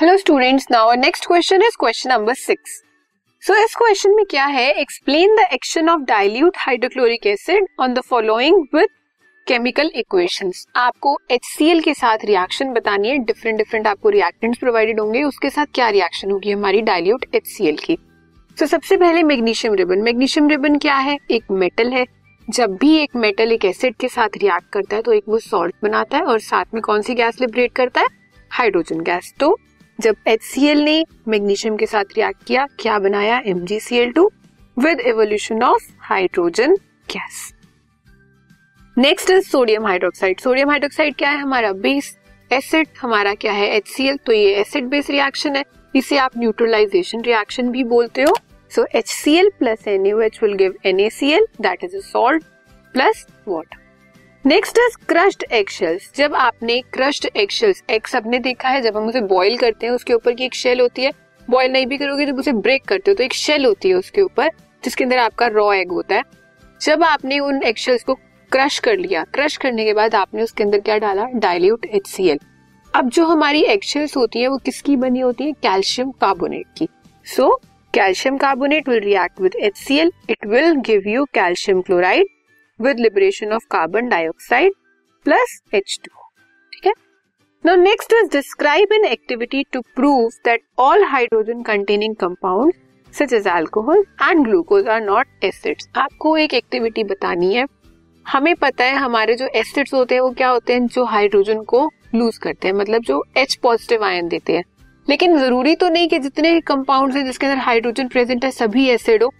Hello students now next question is question number six so इस question में क्या है? Explain the action of dilute hydrochloric acid on the following with chemical equations आपको HCl के साथ reaction बतानी है. डिफरेंट डिफरेंट आपको रिएक्टेंट्स प्रोवाइडेड होंगे. उसके साथ क्या रिएक्शन होगी? हमारी डाइल्यूट HCl की. तो so, सबसे पहले मैग्नीशियम रिबन मैग्नीशियम रिबन क्या है? एक मेटल है. जब भी एक मेटल एक एसिड के साथ रिएक्ट करता है तो एक वो सॉल्ट बनाता है और साथ में कौन सी गैस लिबरेट करता है? हाइड्रोजन गैस तो जब HCl ने मैग्नीशियम के साथ रिएक्ट किया, क्या बनाया MgCl2 with evolution of hydrogen gas next is sodium hydroxide sodium hydroxide क्या है? हमारा बेस एसिड हमारा क्या है HCl तो ये एसिड बेस रिएक्शन है। इसे आप न्यूट्रलाइजेशन रिएक्शन भी बोलते हो। So H C L plus NaOH will give N A C L that is a salt plus water next is crushed eggshells जब आपने क्रश्ड एगशेल्स एग सबने देखा है, जब हम उसे बॉईल करते हैं, उसके ऊपर की एक शेल होती है। बॉईल नहीं भी करोगे, जब उसे ब्रेक करते हो तो एक शेल होती है उसके ऊपर, जिसके अंदर आपका रॉ एग होता है। जब आपने उन एगशेल्स को क्रश कर लिया क्रश करने के बाद आपने उसके अंदर क्या डाला? डायल्यूट एच अब जो हमारी एगशेल्स होती है, वो किसकी बनी होती है? कैल्शियम कार्बोनेट की। So calcium carbonate will react with HCl it will give you calcium chloride with liberation of carbon dioxide plus H2 ठीक है? Now next is describe an activity to prove that all hydrogen containing compound such as alcohol and glucose are not acids आपको एक activity बतानी है। हमें पता है हमारे जो एसिड्स होते हैं, वो क्या होते हैं? जो हाइड्रोजन को लूज करते हैं मतलब जो एच पॉजिटिव आयन देते हैं। लेकिन ज़रूरी तो नहीं कि जितने कंपाउंड है जिसके अंदर हाइड्रोजन प्रेजेंट है, सभी एसिड हो।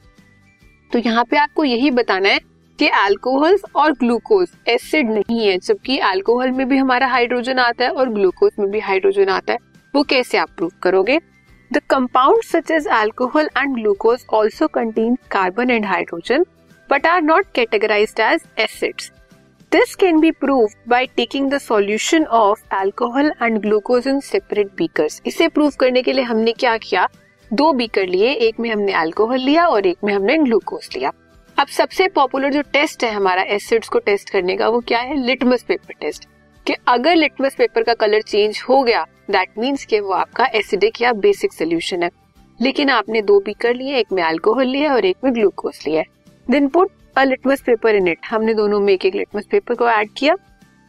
तो यहाँ पे आपको यही बताना है कि अल्कोहल और ग्लूकोज एसिड नहीं है, जबकि अल्कोहल में भी हमारा हाइड्रोजन आता है और ग्लूकोज में भी हाइड्रोजन आता है। वो कैसे आप प्रूव करोगे? The compound such as alcohol and glucose also contain carbon and hydrogen but are not categorise as acids this can be prove by taking the solution of alcohol and glucose in separate beakers इसे prove करने के लिए हमने क्या किया? दो beaker लिए, एक में हमने अल्कोहल लिया और एक में हमने ग्लूकोज लिया। अब सबसे पॉपुलर जो टेस्ट है हमारा एसिड्स को टेस्ट करने का, वो क्या है? लिटमस पेपर टेस्ट कि अगर लिटमस पेपर का कलर चेंज हो गया दैट मीन्स कि वो आपका एसिडिक या बेसिक सोल्यूशन है। लेकिन आपने दो बीकर लिए, एक में अल्कोहल लिया और एक में ग्लूकोज लिया then put a litmus paper in it हमने दोनों में एक एक लिटमस पेपर को ऐड किया।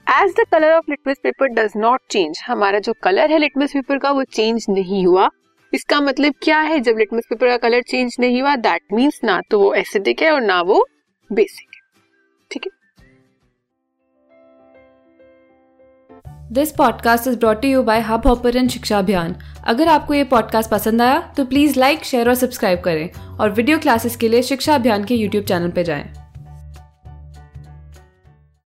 As the colour of litmus paper does not change हमारा जो कलर है लिटमस पेपर का, वो चेंज नहीं हुआ। इसका मतलब क्या है? जब लिटमस पेपर का कलर चेंज नहीं हुआ दैट मीन्स ना तो वो एसिडिक है और ना वो बेसिक है। ठीक है? This podcast is brought you by hub hopper शिक्षा अभियान अगर आपको ये पॉडकास्ट पसंद आया तो प्लीज़ लाइक शेयर और सब्सक्राइब करें। और वीडियो क्लासेस के लिए शिक्षा अभियान के यूट्यूब चैनल पर जाएँ।